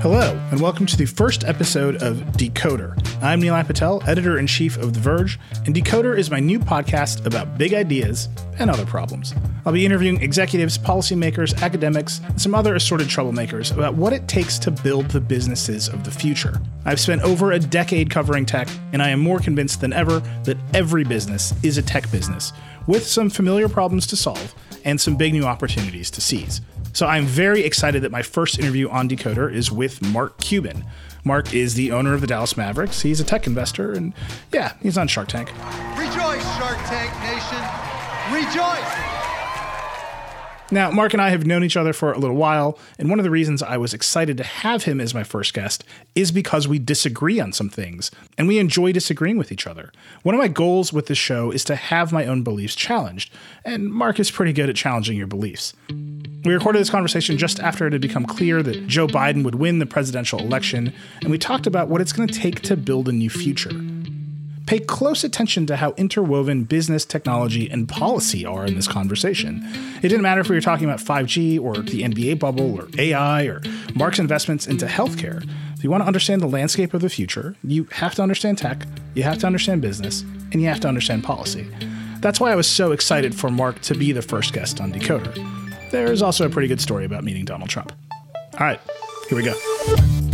Hello, and welcome to the first episode of Decoder. I'm Nilay Patel, editor in chief of The Verge, and Decoder is my new podcast about big ideas and other problems. I'll be interviewing executives, policymakers, academics, and some other assorted troublemakers about what it takes to build the businesses of the future. I've spent over a decade covering tech, and I am more convinced than ever that every business is a tech business, with some familiar problems to solve and some big new opportunities to seize. So I'm very excited that my first interview on Decoder is with Mark Cuban. Mark is the owner of the Dallas Mavericks. He's a tech investor, and yeah, he's on Shark Tank. Rejoice, Shark Tank Nation. Rejoice. Now, Mark and I have known each other for a little while, and one of the reasons I was excited to have him as my first guest is because we disagree on some things, and we enjoy disagreeing with each other. One of my goals with this show is to have my own beliefs challenged, and Mark is pretty good at challenging your beliefs. We recorded this conversation just after it had become clear that Joe Biden would win the presidential election, and we talked about what it's going to take to build a new future. Pay close attention to how interwoven business, technology, and policy are in this conversation. It didn't matter if we were talking about 5G or the NBA bubble or AI or Mark's investments into healthcare. If you want to understand the landscape of the future, you have to understand tech, you have to understand business, and you have to understand policy. That's why I was so excited for Mark to be the first guest on Decoder. There's also a pretty good story about meeting Donald Trump. All right, here we go.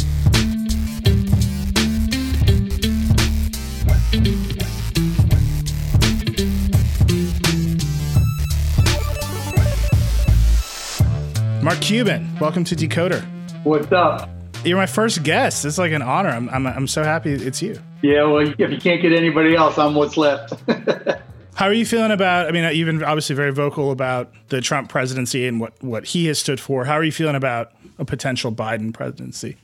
Mark Cuban, welcome to Decoder. What's up? You're my first guest. It's like an honor. I'm, I'm, I'm so happy it's you. Yeah, well, if you can't get anybody else, I'm what's left. How are you feeling about? I mean, you've been obviously very vocal about the Trump presidency and what, what he has stood for. How are you feeling about a potential Biden presidency?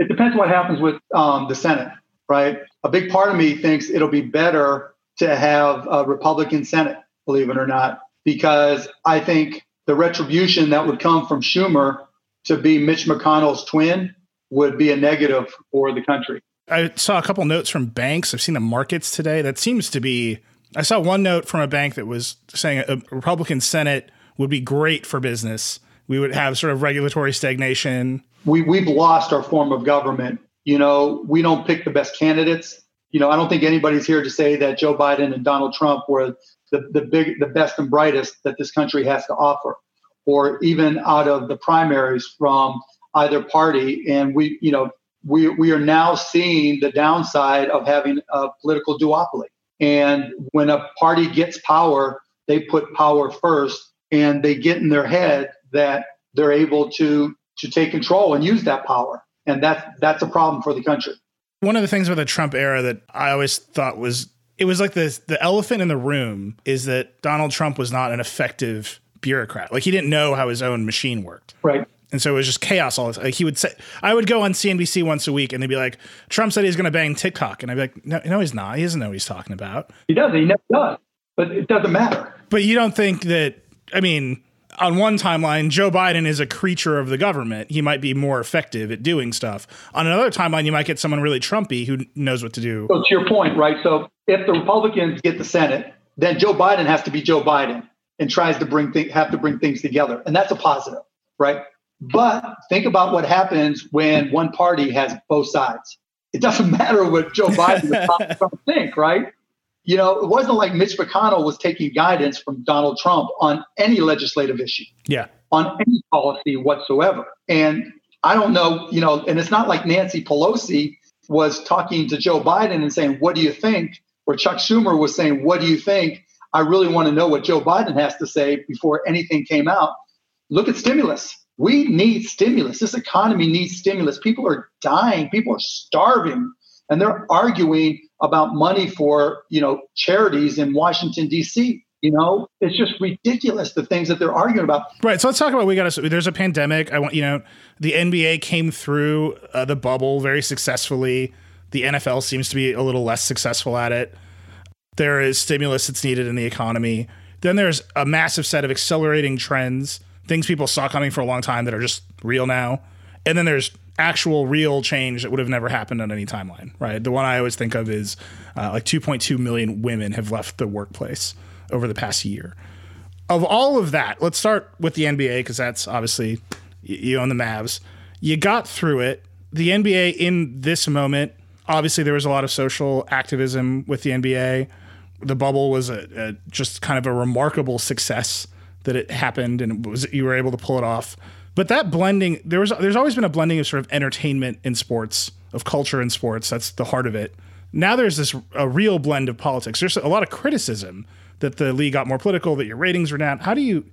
it depends what happens with um, the Senate, right? A big part of me thinks it'll be better to have a Republican Senate, believe it or not, because I think the retribution that would come from Schumer to be Mitch McConnell's twin would be a negative for the country. I saw a couple notes from banks. I've seen the markets today. That seems to be. I saw one note from a bank that was saying a Republican Senate would be great for business. We would have sort of regulatory stagnation. We, we've lost our form of government. You know, we don't pick the best candidates. You know, I don't think anybody's here to say that Joe Biden and Donald Trump were the, the big, the best and brightest that this country has to offer, or even out of the primaries from either party. And we, you know, we we are now seeing the downside of having a political duopoly. And when a party gets power, they put power first, and they get in their head that they're able to to take control and use that power, and that's that's a problem for the country. One of the things with the Trump era that I always thought was it was like the the elephant in the room is that Donald Trump was not an effective bureaucrat. Like he didn't know how his own machine worked. Right. And so it was just chaos all this. Like he would say, I would go on CNBC once a week, and they'd be like, "Trump said he's going to bang TikTok," and I'd be like, "No, no, he's not. He doesn't know what he's talking about." He doesn't. He never does. But it doesn't matter. But you don't think that? I mean, on one timeline, Joe Biden is a creature of the government. He might be more effective at doing stuff. On another timeline, you might get someone really Trumpy who knows what to do. So to your point, right? So if the Republicans get the Senate, then Joe Biden has to be Joe Biden and tries to bring th- have to bring things together, and that's a positive, right? But think about what happens when one party has both sides. it doesn't matter what Joe Biden would think, right? You know, it wasn't like Mitch McConnell was taking guidance from Donald Trump on any legislative issue. Yeah. On any policy whatsoever. And I don't know, you know, and it's not like Nancy Pelosi was talking to Joe Biden and saying, What do you think? Or Chuck Schumer was saying, What do you think? I really want to know what Joe Biden has to say before anything came out. Look at stimulus. We need stimulus. This economy needs stimulus. People are dying, people are starving, and they're arguing about money for, you know, charities in Washington D.C. You know, it's just ridiculous the things that they're arguing about. Right. So let's talk about we got to. There's a pandemic. I want you know, the NBA came through uh, the bubble very successfully. The NFL seems to be a little less successful at it. There is stimulus that's needed in the economy. Then there's a massive set of accelerating trends, things people saw coming for a long time that are just real now. And then there's actual real change that would have never happened on any timeline, right? The one I always think of is uh, like 2.2 million women have left the workplace over the past year. Of all of that, let's start with the NBA because that's obviously you own the Mavs. You got through it. The NBA in this moment, obviously, there was a lot of social activism with the NBA. The bubble was a, a just kind of a remarkable success that it happened and it was you were able to pull it off. But that blending, there was there's always been a blending of sort of entertainment in sports, of culture in sports. That's the heart of it. Now there's this a real blend of politics. There's a lot of criticism that the league got more political, that your ratings were down. How do you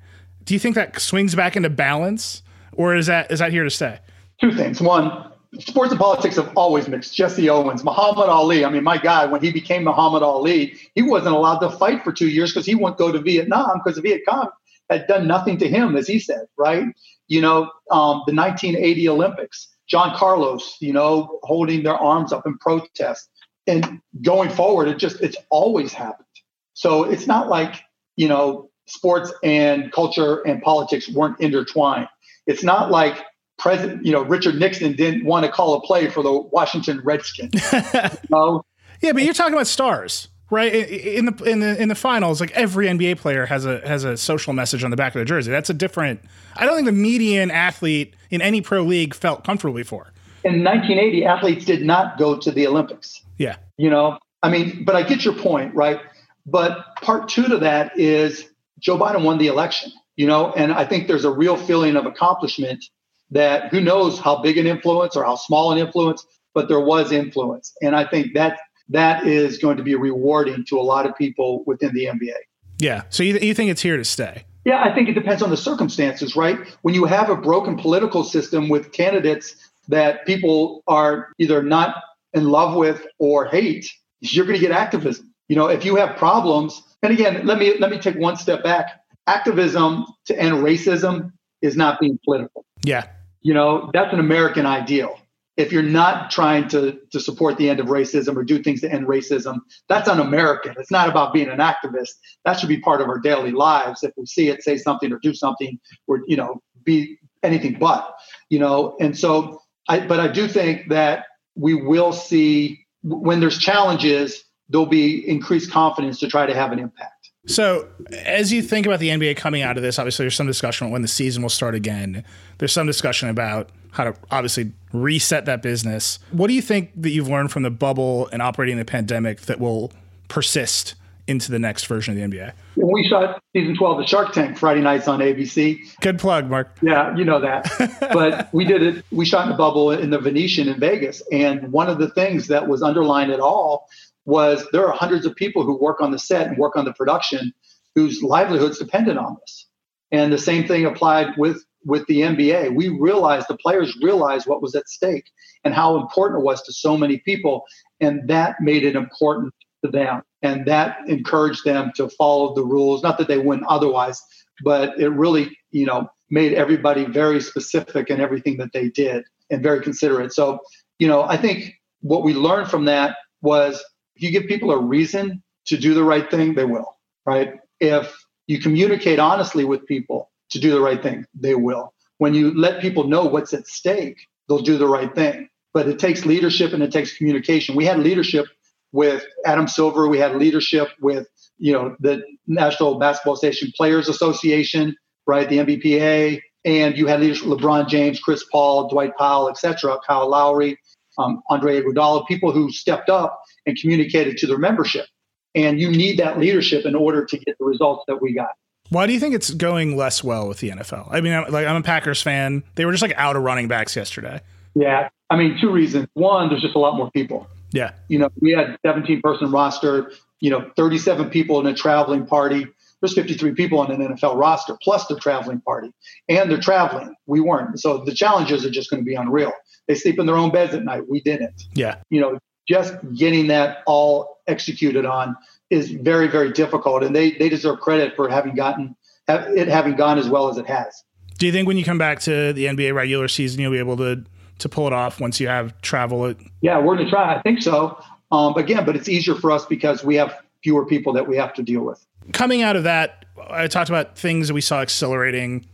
do you think that swings back into balance, or is that is that here to stay? Two things. One, sports and politics have always mixed. Jesse Owens, Muhammad Ali. I mean, my guy, when he became Muhammad Ali, he wasn't allowed to fight for two years because he wouldn't go to Vietnam because the Viet Cong had done nothing to him, as he said, right? You know, um, the 1980 Olympics, John Carlos, you know, holding their arms up in protest. And going forward, it just, it's always happened. So it's not like, you know, sports and culture and politics weren't intertwined. It's not like President, you know, Richard Nixon didn't want to call a play for the Washington Redskins. you know? Yeah, but you're talking about stars, right? In the in the in the finals, like every NBA player has a has a social message on the back of their jersey. That's a different. I don't think the median athlete in any pro league felt comfortable before. In 1980, athletes did not go to the Olympics. Yeah, you know, I mean, but I get your point, right? But part two to that is Joe Biden won the election, you know, and I think there's a real feeling of accomplishment that who knows how big an influence or how small an influence, but there was influence. And I think that that is going to be rewarding to a lot of people within the NBA. Yeah. So you, you think it's here to stay? Yeah, I think it depends on the circumstances, right? When you have a broken political system with candidates that people are either not in love with or hate, you're going to get activism. You know, if you have problems, and again, let me let me take one step back. Activism to end racism is not being political. Yeah. You know, that's an American ideal. If you're not trying to to support the end of racism or do things to end racism, that's un-American. It's not about being an activist. That should be part of our daily lives. If we see it, say something or do something, or you know, be anything but. You know, and so I but I do think that we will see when there's challenges, there'll be increased confidence to try to have an impact. So, as you think about the NBA coming out of this, obviously there's some discussion on when the season will start again. There's some discussion about how to obviously reset that business. What do you think that you've learned from the bubble and operating the pandemic that will persist into the next version of the NBA? We shot season 12 of Shark Tank Friday nights on ABC. Good plug, Mark. Yeah, you know that. but we did it, we shot in the bubble in the Venetian in Vegas. And one of the things that was underlined at all was there are hundreds of people who work on the set and work on the production whose livelihoods depended on this. And the same thing applied with with the NBA. We realized the players realized what was at stake and how important it was to so many people, and that made it important to them. And that encouraged them to follow the rules. Not that they wouldn't otherwise, but it really, you know, made everybody very specific in everything that they did and very considerate. So, you know, I think what we learned from that was if you give people a reason to do the right thing, they will, right? If you communicate honestly with people to do the right thing, they will. When you let people know what's at stake, they'll do the right thing. But it takes leadership and it takes communication. We had leadership with Adam Silver, we had leadership with, you know, the National Basketball Association Players Association, right? The NBPA, and you had leadership LeBron James, Chris Paul, Dwight Powell, etc., Kyle Lowry. um, Andre Iguodala, people who stepped up and communicated to their membership. And you need that leadership in order to get the results that we got. Why do you think it's going less well with the NFL? I mean, I'm, like I'm a Packers fan. They were just like out of running backs yesterday. Yeah, I mean, two reasons. One, there's just a lot more people. Yeah, you know, we had 17 person roster. You know, 37 people in a traveling party. There's 53 people on an NFL roster plus the traveling party, and they're traveling. We weren't. So the challenges are just going to be unreal. They sleep in their own beds at night. We didn't. Yeah. You know, just getting that all executed on is very, very difficult, and they they deserve credit for having gotten have, it having gone as well as it has. Do you think when you come back to the NBA regular season, you'll be able to to pull it off once you have travel? It yeah, we're going to try. I think so. Um, again, but it's easier for us because we have fewer people that we have to deal with. Coming out of that, I talked about things that we saw accelerating.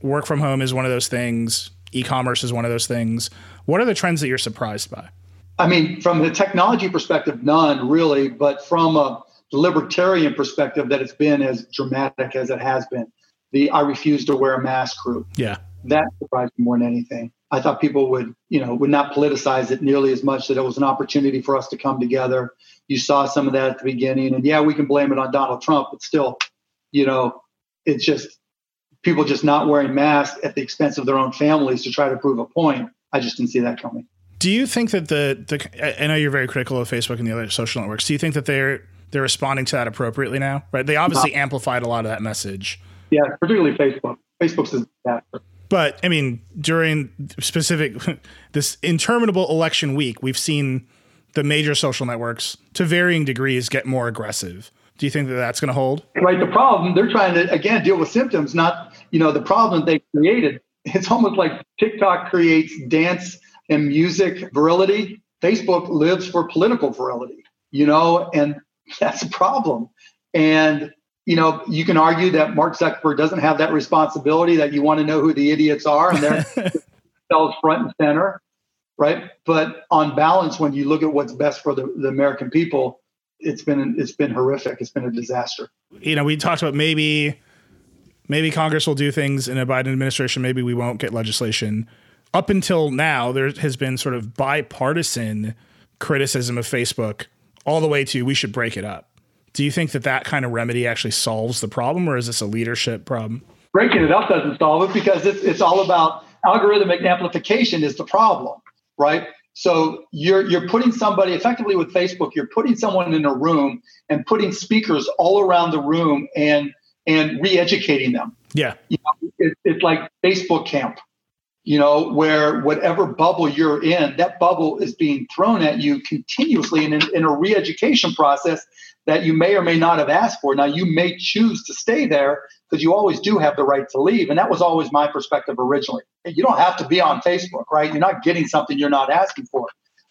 Work from home is one of those things. E-commerce is one of those things. What are the trends that you're surprised by? I mean, from the technology perspective, none really, but from a libertarian perspective, that it's been as dramatic as it has been. The I refuse to wear a mask group. Yeah. That surprised me more than anything. I thought people would, you know, would not politicize it nearly as much, that it was an opportunity for us to come together. You saw some of that at the beginning. And yeah, we can blame it on Donald Trump, but still, you know, it's just people just not wearing masks at the expense of their own families to try to prove a point. I just didn't see that coming. Do you think that the the I know you're very critical of Facebook and the other social networks. Do you think that they're they're responding to that appropriately now? Right? They obviously no. amplified a lot of that message. Yeah, particularly Facebook. Facebook's a disaster. But I mean, during specific this interminable election week, we've seen the major social networks to varying degrees get more aggressive. Do you think that that's going to hold? Right. The problem they're trying to again deal with symptoms, not you know the problem they created. It's almost like TikTok creates dance and music virility, Facebook lives for political virility, you know, and that's a problem. And, you know, you can argue that Mark Zuckerberg doesn't have that responsibility that you want to know who the idiots are and they're themselves front and center, right? But on balance, when you look at what's best for the, the American people, it's been it's been horrific. It's been a disaster. You know, we talked about maybe maybe Congress will do things in a Biden administration. Maybe we won't get legislation up until now, there has been sort of bipartisan criticism of Facebook all the way to we should break it up. Do you think that that kind of remedy actually solves the problem, or is this a leadership problem? Breaking it up doesn't solve it because it's, it's all about algorithmic amplification is the problem, right? So you're you're putting somebody effectively with Facebook. You're putting someone in a room and putting speakers all around the room and and re-educating them. Yeah, you know, it, it's like Facebook camp, you know, where whatever bubble you're in, that bubble is being thrown at you continuously in, in a re education process that you may or may not have asked for. Now, you may choose to stay there because you always do have the right to leave. And that was always my perspective originally. You don't have to be on Facebook, right? You're not getting something you're not asking for.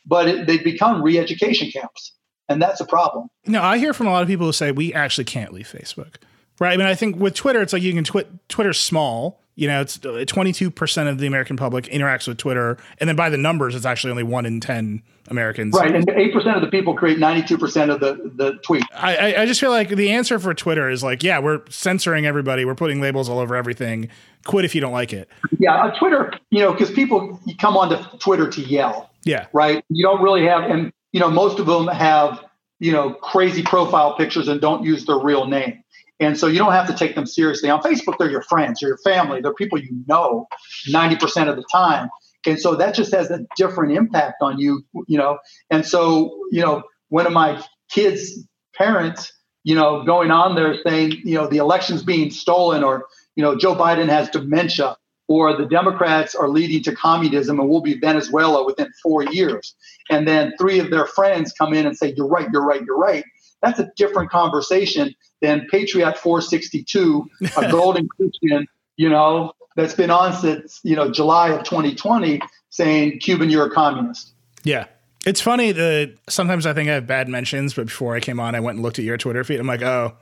But it, they become re education camps. And that's a problem. No, I hear from a lot of people who say we actually can't leave Facebook. Right. I mean, I think with Twitter, it's like you can twit. Twitter's small you know, it's 22% of the American public interacts with Twitter. And then by the numbers, it's actually only one in 10 Americans. Right. And 8% of the people create 92% of the, the tweet. I, I just feel like the answer for Twitter is like, yeah, we're censoring everybody. We're putting labels all over everything. Quit if you don't like it. Yeah. Uh, Twitter, you know, because people come onto Twitter to yell. Yeah. Right. You don't really have, and, you know, most of them have, you know, crazy profile pictures and don't use their real name. And so you don't have to take them seriously. On Facebook, they're your friends, they're your family, they're people you know 90% of the time. And so that just has a different impact on you, you know. And so, you know, one of my kids' parents, you know, going on there saying, you know, the election's being stolen or, you know, Joe Biden has dementia or the Democrats are leading to communism and we'll be Venezuela within four years. And then three of their friends come in and say, You're right, you're right, you're right. That's a different conversation than Patriot 462, a golden Christian, you know, that's been on since, you know, July of 2020 saying, Cuban, you're a communist. Yeah. It's funny that sometimes I think I have bad mentions, but before I came on, I went and looked at your Twitter feed. I'm like, oh,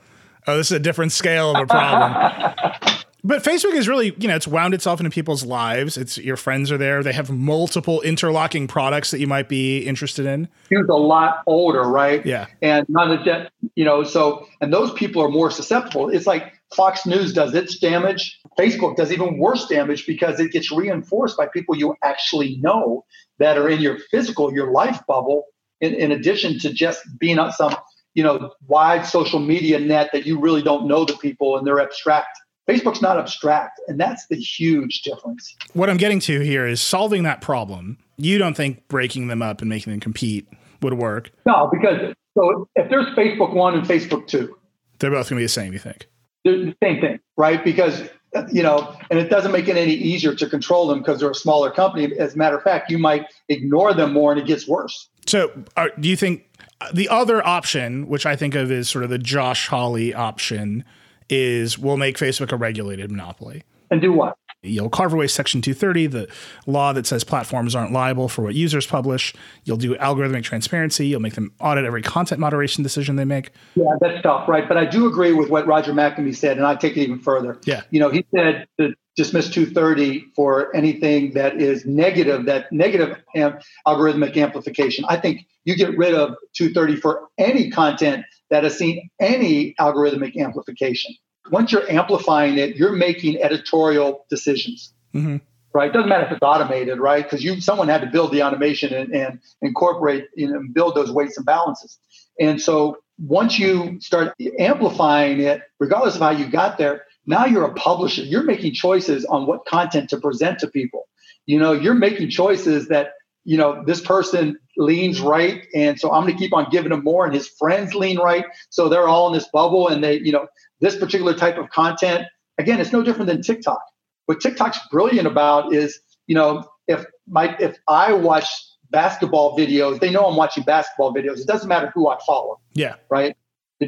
oh, this is a different scale of a problem. But Facebook is really, you know, it's wound itself into people's lives. It's your friends are there. They have multiple interlocking products that you might be interested in. He was a lot older, right? Yeah. And not jet, you know, so and those people are more susceptible. It's like Fox News does its damage. Facebook does even worse damage because it gets reinforced by people you actually know that are in your physical, your life bubble, in, in addition to just being on some, you know, wide social media net that you really don't know the people and they're abstract. Facebook's not abstract, and that's the huge difference. What I'm getting to here is solving that problem. You don't think breaking them up and making them compete would work? No, because so if there's Facebook one and Facebook two, they're both going to be the same. You think? They're the same thing, right? Because you know, and it doesn't make it any easier to control them because they're a smaller company. As a matter of fact, you might ignore them more and it gets worse. So, are, do you think uh, the other option, which I think of as sort of the Josh Hawley option, is we'll make Facebook a regulated monopoly. And do what? You'll carve away Section 230, the law that says platforms aren't liable for what users publish. You'll do algorithmic transparency. You'll make them audit every content moderation decision they make. Yeah, that's tough, right? But I do agree with what Roger McNamee said, and I take it even further. Yeah. You know, he said to dismiss 230 for anything that is negative, that negative am- algorithmic amplification. I think you get rid of 230 for any content that has seen any algorithmic amplification. Once you're amplifying it, you're making editorial decisions. Mm-hmm. Right. It doesn't matter if it's automated, right? Because you someone had to build the automation and, and incorporate you know, and build those weights and balances. And so once you start amplifying it, regardless of how you got there, now you're a publisher. You're making choices on what content to present to people. You know, you're making choices that you know, this person leans right. And so I'm going to keep on giving him more. And his friends lean right. So they're all in this bubble. And they, you know, this particular type of content, again, it's no different than TikTok. What TikTok's brilliant about is, you know, if my, if I watch basketball videos, they know I'm watching basketball videos. It doesn't matter who I follow. Yeah. Right.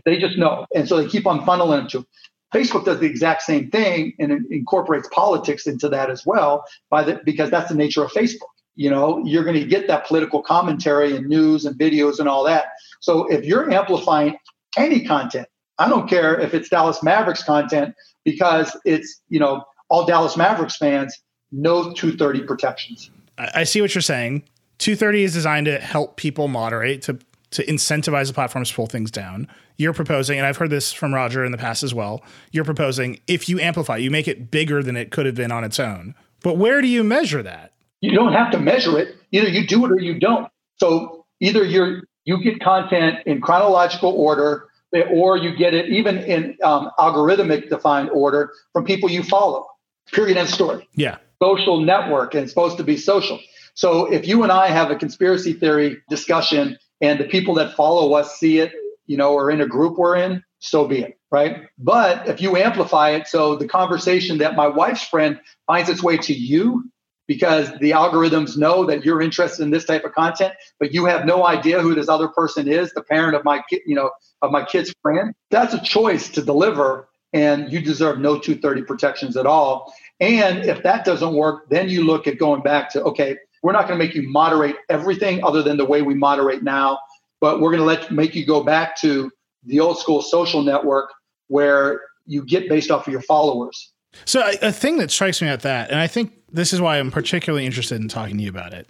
They just know. And so they keep on funneling them to. Facebook does the exact same thing and it incorporates politics into that as well by the, because that's the nature of Facebook you know you're going to get that political commentary and news and videos and all that. So if you're amplifying any content i don't care if it's dallas mavericks content because it's you know all dallas mavericks fans no 230 protections. I see what you're saying. 230 is designed to help people moderate to to incentivize the platforms to pull things down. You're proposing and i've heard this from roger in the past as well you're proposing if you amplify you make it bigger than it could have been on its own. But where do you measure that you don't have to measure it. Either you do it or you don't. So either you're you get content in chronological order, or you get it even in um, algorithmic defined order from people you follow. Period. End story. Yeah. Social network, and it's supposed to be social. So if you and I have a conspiracy theory discussion, and the people that follow us see it, you know, or in a group we're in, so be it, right? But if you amplify it, so the conversation that my wife's friend finds its way to you because the algorithms know that you're interested in this type of content, but you have no idea who this other person is, the parent of my kid, you know, of my kid's friend. That's a choice to deliver, and you deserve no 230 protections at all. And if that doesn't work, then you look at going back to okay, we're not going to make you moderate everything other than the way we moderate now, but we're going to let make you go back to the old school social network where you get based off of your followers. So a, a thing that strikes me at that, and I think this is why I'm particularly interested in talking to you about it.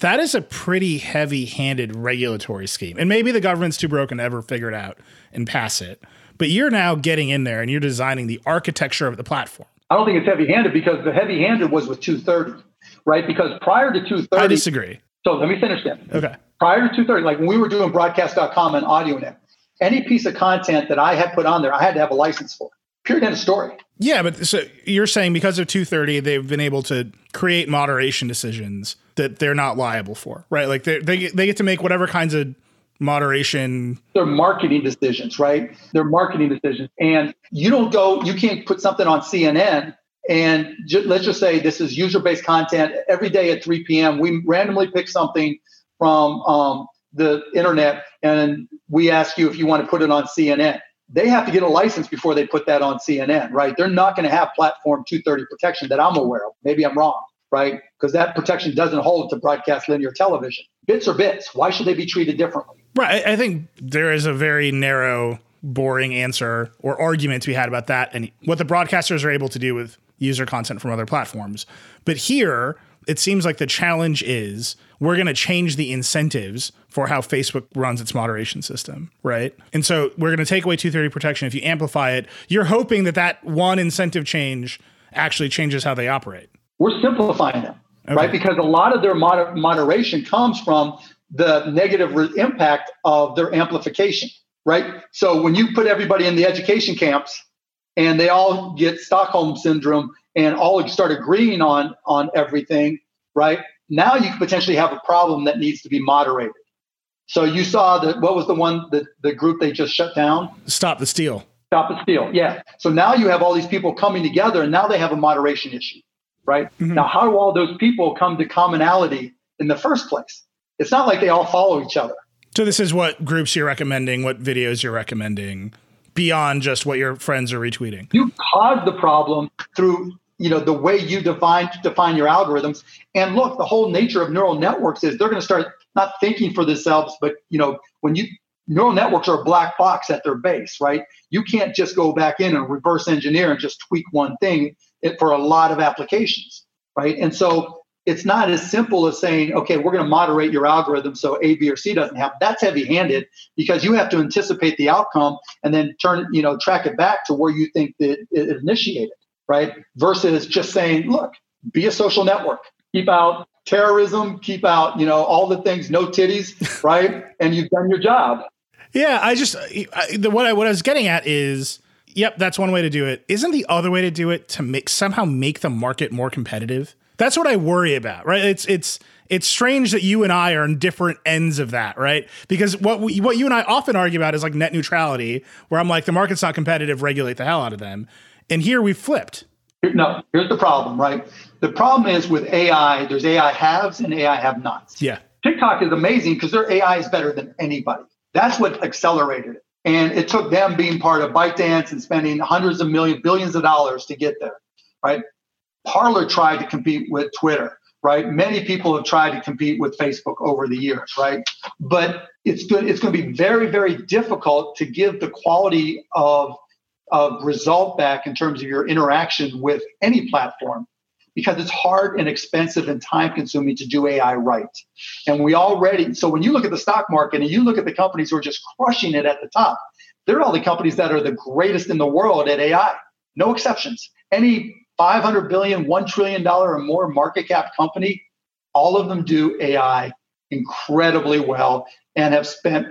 That is a pretty heavy handed regulatory scheme. And maybe the government's too broken to ever figure it out and pass it. But you're now getting in there and you're designing the architecture of the platform. I don't think it's heavy handed because the heavy handed was with 230, right? Because prior to 230. I disagree. So let me finish that. Okay. Prior to 230, like when we were doing broadcast.com and AudioNet, any piece of content that I had put on there, I had to have a license for. Period. End of story. Yeah, but so you're saying because of 230, they've been able to create moderation decisions that they're not liable for, right? Like they they they get to make whatever kinds of moderation. They're marketing decisions, right? They're marketing decisions, and you don't go. You can't put something on CNN and ju- let's just say this is user-based content. Every day at 3 p.m., we randomly pick something from um, the internet, and we ask you if you want to put it on CNN they have to get a license before they put that on CNN, right? They're not going to have platform 230 protection that I'm aware of. Maybe I'm wrong, right? Because that protection doesn't hold to broadcast linear television. Bits are bits. Why should they be treated differently? Right. I think there is a very narrow, boring answer or argument to be had about that and what the broadcasters are able to do with user content from other platforms. But here, it seems like the challenge is we're going to change the incentives for how Facebook runs its moderation system, right? And so we're going to take away 230 protection. If you amplify it, you're hoping that that one incentive change actually changes how they operate. We're simplifying them, okay. right? Because a lot of their moder- moderation comes from the negative re- impact of their amplification, right? So when you put everybody in the education camps and they all get Stockholm syndrome and all start agreeing on on everything, right? Now you could potentially have a problem that needs to be moderated. So you saw that what was the one that the group they just shut down? Stop the steal. Stop the steal. Yeah. So now you have all these people coming together and now they have a moderation issue, right? Mm-hmm. Now, how do all those people come to commonality in the first place? It's not like they all follow each other. So this is what groups you're recommending, what videos you're recommending beyond just what your friends are retweeting. You cause the problem through you know the way you define define your algorithms. And look the whole nature of neural networks is they're going to start not thinking for themselves but you know when you neural networks are a black box at their base right? You can't just go back in and reverse engineer and just tweak one thing for a lot of applications right? And so it's not as simple as saying okay we're going to moderate your algorithm so a b or c doesn't happen. That's heavy handed because you have to anticipate the outcome and then turn you know track it back to where you think that it initiated right? Versus just saying, look, be a social network, keep out terrorism, keep out, you know, all the things, no titties, right? and you've done your job. Yeah, I just I, the, what I what I was getting at is, yep, that's one way to do it. Isn't the other way to do it to make somehow make the market more competitive? That's what I worry about, right? It's it's it's strange that you and I are on different ends of that, right? Because what we, what you and I often argue about is like net neutrality, where I'm like the market's not competitive, regulate the hell out of them. And here we flipped. No, here's the problem, right? The problem is with AI, there's AI haves and AI have nots. Yeah. TikTok is amazing because their AI is better than anybody. That's what accelerated it. And it took them being part of ByteDance and spending hundreds of millions, billions of dollars to get there, right? Parler tried to compete with Twitter, right? Many people have tried to compete with Facebook over the years, right? But it's good. It's going to be very, very difficult to give the quality of of result back in terms of your interaction with any platform because it's hard and expensive and time consuming to do AI right. And we already, so when you look at the stock market and you look at the companies who are just crushing it at the top, they're all the companies that are the greatest in the world at AI, no exceptions. Any 500 billion, $1 trillion or more market cap company, all of them do AI incredibly well and have spent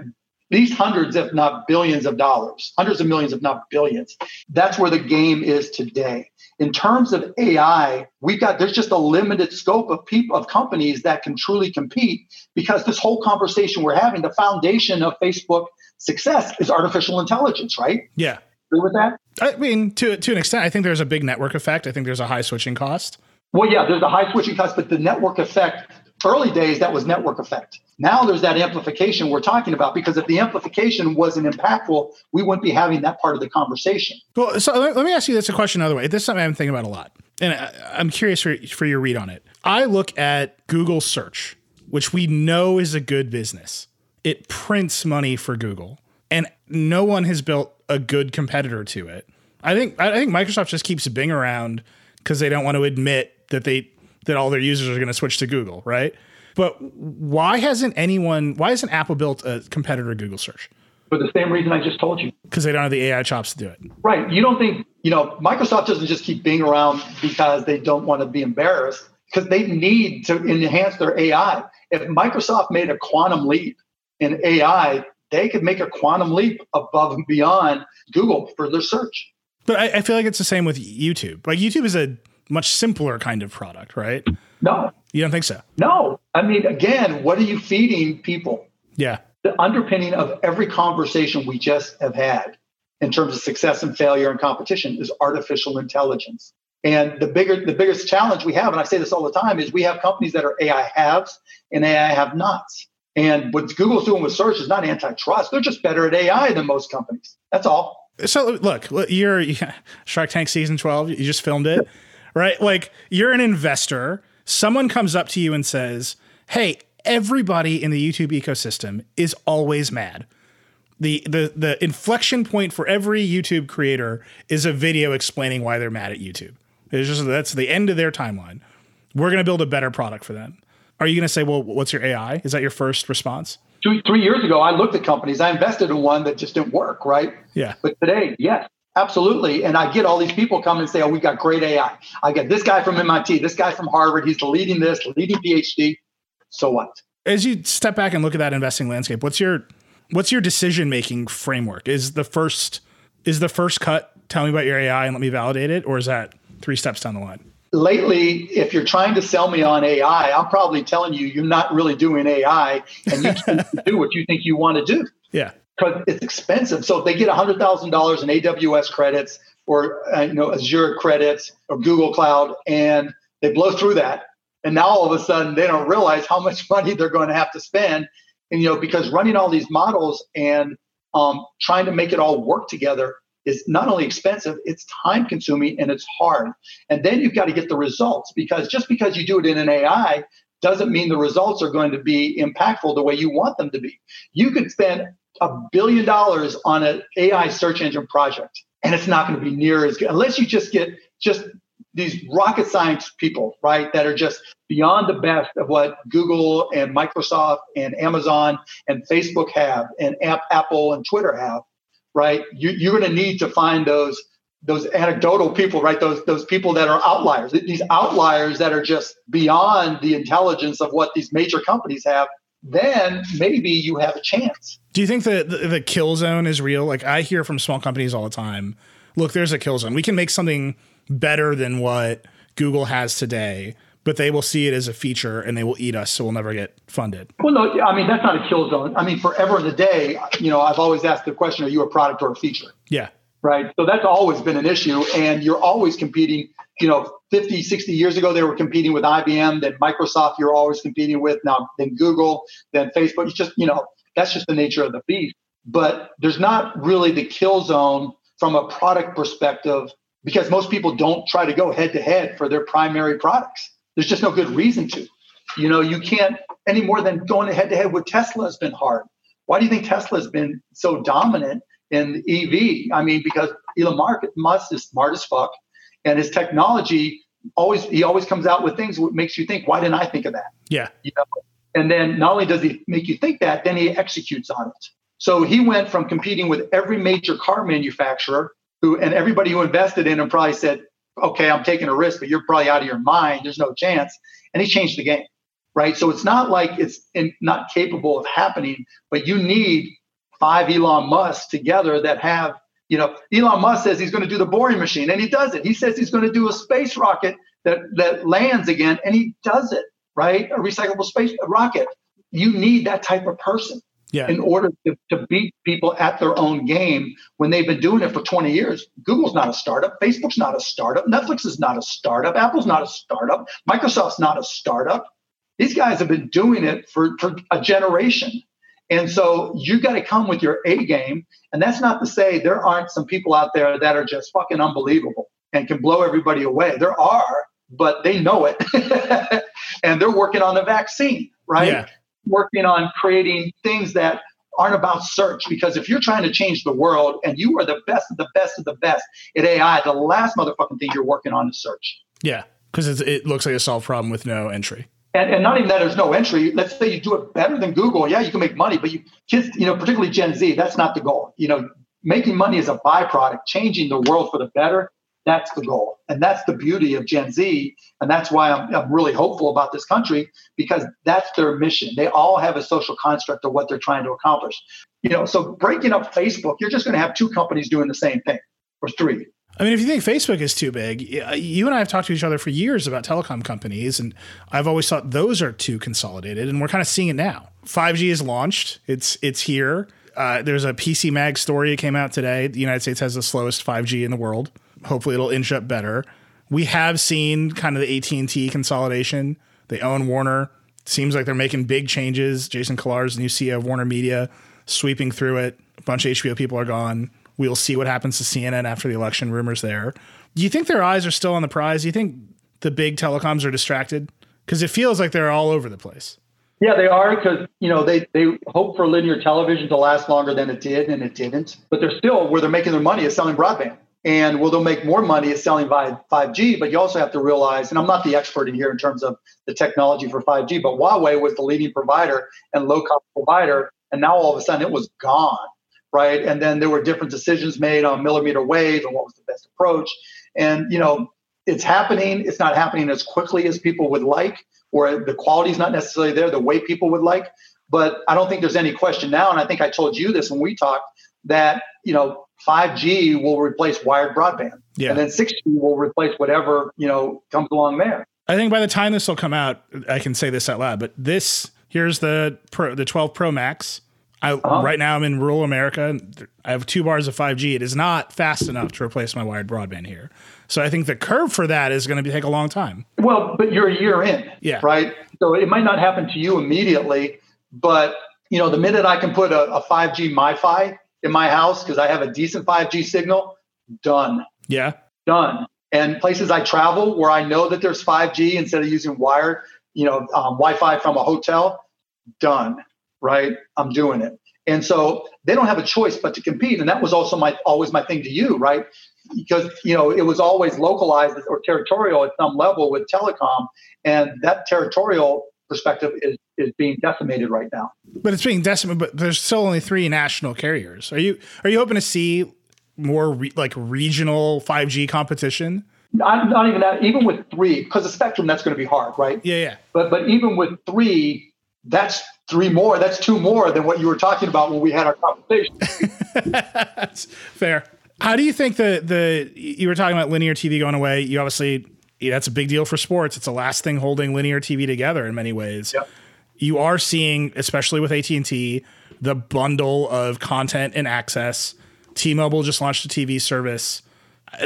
least hundreds, if not billions of dollars, hundreds of millions, if not billions. That's where the game is today. In terms of AI, we've got there's just a limited scope of people of companies that can truly compete because this whole conversation we're having, the foundation of Facebook success is artificial intelligence, right? Yeah. Agree with that? I mean, to to an extent, I think there's a big network effect. I think there's a high switching cost. Well, yeah, there's a high switching cost, but the network effect early days that was network effect. Now there's that amplification we're talking about because if the amplification wasn't impactful we wouldn't be having that part of the conversation. Well so let me ask you this a question another way. This is something i'm thinking about a lot and i'm curious for, for your read on it. I look at google search which we know is a good business. It prints money for google and no one has built a good competitor to it. I think i think microsoft just keeps bing around because they don't want to admit that they that all their users are going to switch to Google, right? But why hasn't anyone, why hasn't Apple built a competitor Google search? For the same reason I just told you. Because they don't have the AI chops to do it. Right. You don't think, you know, Microsoft doesn't just keep Bing around because they don't want to be embarrassed, because they need to enhance their AI. If Microsoft made a quantum leap in AI, they could make a quantum leap above and beyond Google for their search. But I, I feel like it's the same with YouTube. Like YouTube is a much simpler kind of product, right? No. You don't think so? No. I mean, again, what are you feeding people? Yeah. The underpinning of every conversation we just have had in terms of success and failure and competition is artificial intelligence. And the bigger the biggest challenge we have, and I say this all the time, is we have companies that are AI haves and AI have nots. And what Google's doing with search is not antitrust. They're just better at AI than most companies. That's all. So look, you're yeah, Shark Tank season 12, you just filmed it right? Like you're an investor, someone comes up to you and says, "Hey, everybody in the YouTube ecosystem is always mad." The, the the inflection point for every YouTube creator is a video explaining why they're mad at YouTube. It's just that's the end of their timeline. We're going to build a better product for them. are you going to say, well, what's your AI? Is that your first response? Two, three years ago, I looked at companies. I invested in one that just didn't work, right? Yeah. But today, yes, absolutely. And I get all these people come and say, oh, we've got great AI. I get this guy from MIT, this guy from Harvard. He's leading this, leading PhD. So what? As you step back and look at that investing landscape, what's your what's your decision making framework? Is the first is the first cut tell me about your AI and let me validate it, or is that three steps down the line? lately, if you're trying to sell me on AI, I'm probably telling you you're not really doing AI and you can do what you think you want to do. Yeah. Because it's expensive. So if they get $100,000 in AWS credits or uh, you know Azure credits or Google Cloud and they blow through that. And now all of a sudden they don't realize how much money they're going to have to spend. And you know, because running all these models and um, trying to make it all work together is not only expensive, it's time consuming and it's hard. And then you've got to get the results because just because you do it in an AI doesn't mean the results are going to be impactful the way you want them to be. You could spend a billion dollars on an AI search engine project and it's not going to be near as good unless you just get just these rocket science people, right, that are just beyond the best of what Google and Microsoft and Amazon and Facebook have and Apple and Twitter have right? You, you're going to need to find those those anecdotal people, right? Those those people that are outliers, these outliers that are just beyond the intelligence of what these major companies have. Then maybe you have a chance. Do you think that the, the kill zone is real? Like I hear from small companies all the time. Look, there's a kill zone. We can make something better than what Google has today but they will see it as a feature and they will eat us, so we'll never get funded. Well, no, I mean that's not a kill zone. I mean, forever in the day, you know, I've always asked the question: Are you a product or a feature? Yeah. Right. So that's always been an issue, and you're always competing. You know, 50, 60 years ago, they were competing with IBM. Then Microsoft, you're always competing with. Now, then Google, then Facebook. It's just, you know, that's just the nature of the beast. But there's not really the kill zone from a product perspective because most people don't try to go head to head for their primary products there's just no good reason to. You know, you can't any more than going head to head with Tesla has been hard. Why do you think Tesla has been so dominant in EV? I mean, because Elon Musk is smart as fuck, and his technology always he always comes out with things that makes you think, why didn't I think of that? Yeah. You know? And then not only does he make you think that, then he executes on it. So he went from competing with every major car manufacturer who and everybody who invested in him probably said, okay, I'm taking a risk, but you're probably out of your mind. There's no chance. And he changed the game, right? So it's not like it's in, not capable of happening, but you need five Elon Musk together that have, you know, Elon Musk says he's going to do the boring machine and he does it. He says he's going to do a space rocket that, that lands again and he does it, right? A recyclable space rocket. You need that type of person yeah. in order to, to beat people at their own game when they've been doing it for 20 years. Google's not a startup. Facebook's not a startup. Netflix is not a startup. Apple's not a startup. Microsoft's not a startup. These guys have been doing it for, for a generation. And so you got to come with your A game. And that's not to say there aren't some people out there that are just fucking unbelievable and can blow everybody away. There are, but they know it. and they're working on the vaccine, right? Yeah working on creating things that aren't about search because if you're trying to change the world and you are the best of the best of the best at AI, the last motherfucking thing you're working on is search. Yeah, because it looks like a solved problem with no entry. And, and not even that there's no entry. Let's say you do it better than Google. Yeah, you can make money, but you kids, you know, particularly Gen Z, that's not the goal. You know, making money is a byproduct. Changing the world for the better that's the goal. And that's the beauty of Gen Z. And that's why I'm, I'm, really hopeful about this country because that's their mission. They all have a social construct of what they're trying to accomplish. You know, so breaking up Facebook, you're just going to have two companies doing the same thing or three. I mean, if you think Facebook is too big, you and I have talked to each other for years about telecom companies, and I've always thought those are too consolidated, and we're kind of seeing it now. 5G is launched; it's it's here. Uh, there's a PC Mag story that came out today. The United States has the slowest 5G in the world hopefully it'll inch up better. We have seen kind of the AT and T consolidation. They own Warner. Seems like they're making big changes. Jason Kilar's new CEO of Warner Media, sweeping through it. A bunch of HBO people are gone. We'll see what happens to CNN after the election. Rumors there. Do you think their eyes are still on the prize? Do you think the big telecoms are distracted? Because it feels like they're all over the place. Yeah, they are because you know they they hope for linear television to last longer than it did, and it didn't. But they're still where they're making their money is selling broadband And well, they'll make more money is selling via 5G, but you also have to realize, and I'm not the expert in here in terms of the technology for 5G, but Huawei was the leading provider and low cost provider. And now all of a sudden it was gone, right? And then there were different decisions made on millimeter wave and what was the best approach. And, you know, it's happening. It's not happening as quickly as people would like, or the quality is not necessarily there the way people would like. But I don't think there's any question now. And I think I told you this when we talked that, you know, 5G will replace wired broadband. Yeah. And then 6G will replace whatever, you know, comes along there. I think by the time this will come out, I can say this out loud, but this here's the Pro, the 12 Pro Max. I uh-huh. right now I'm in rural America. I have two bars of 5G. It is not fast enough to replace my wired broadband here. So I think the curve for that is going to take a long time. Well, but you're a year in, yeah, right? So it might not happen to you immediately, but you know, the minute I can put a, a 5G MiFi in my house because I have a decent 5G signal, done. Yeah. Done. And places I travel where I know that there's 5G instead of using wired, you know, um, Wi-Fi from a hotel, done. Right. I'm doing it. And so they don't have a choice but to compete. And that was also my always my thing to you, right? Because you know it was always localized or territorial at some level with telecom, and that territorial perspective is is being decimated right now. But it's being decimated. But there's still only three national carriers. Are you are you hoping to see more re- like regional 5G competition? Not, not even that. Even with three, because the spectrum that's going to be hard, right? Yeah, yeah. But but even with three, that's three more. That's two more than what you were talking about when we had our conversation. that's fair. How do you think the the you were talking about linear TV going away? You obviously that's a big deal for sports. It's the last thing holding linear TV together in many ways. Yep. You are seeing, especially with AT and T, the bundle of content and access. T-Mobile just launched a TV service.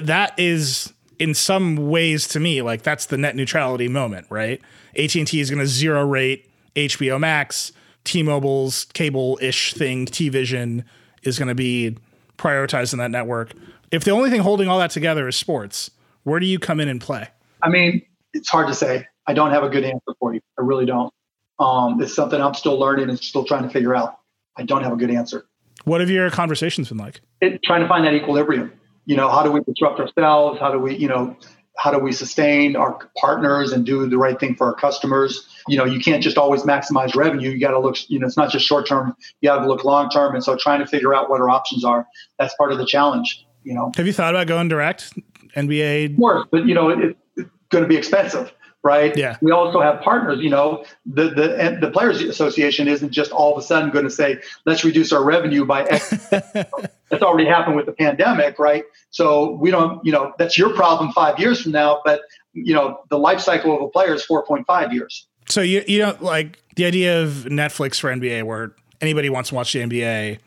That is, in some ways, to me, like that's the net neutrality moment, right? AT and T is going to zero rate HBO Max. T-Mobile's cable-ish thing, T-Vision, is going to be prioritized in that network. If the only thing holding all that together is sports, where do you come in and play? I mean, it's hard to say. I don't have a good answer for you. I really don't. Um, it's something I'm still learning and still trying to figure out. I don't have a good answer. What have your conversations been like? It, trying to find that equilibrium. You know, how do we disrupt ourselves? How do we, you know, how do we sustain our partners and do the right thing for our customers? You know, you can't just always maximize revenue. You got to look, you know, it's not just short term. You got to look long term. And so trying to figure out what our options are, that's part of the challenge. You know, have you thought about going direct NBA? Of course, but you know, it, it's going to be expensive right? Yeah. We also have partners. You know, the the the Players Association isn't just all of a sudden going to say, let's reduce our revenue by X. that's already happened with the pandemic, right? So we don't, you know, that's your problem five years from now. But you know, the life cycle of a player is four point five years. So you you don't like the idea of Netflix for NBA, where anybody wants to watch the NBA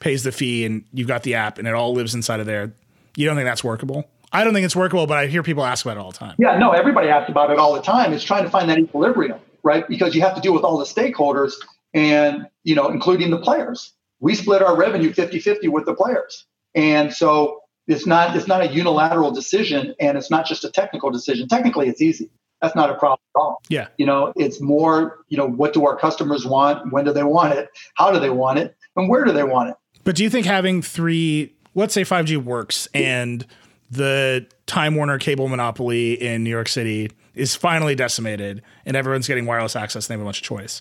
pays the fee and you've got the app and it all lives inside of there. You don't think that's workable? I don't think it's workable, but I hear people ask about it all the time. Yeah, no, everybody asks about it all the time. It's trying to find that equilibrium, right? Because you have to deal with all the stakeholders and, you know, including the players. We split our revenue 50-50 with the players. And so it's not it's not a unilateral decision and it's not just a technical decision. Technically it's easy. That's not a problem at all. Yeah. You know, it's more, you know, what do our customers want? When do they want it? How do they want it? And where do they want it? But do you think having three, let's say 5G works and the Time Warner cable monopoly in New York City is finally decimated and everyone's getting wireless access and they have a bunch of choice.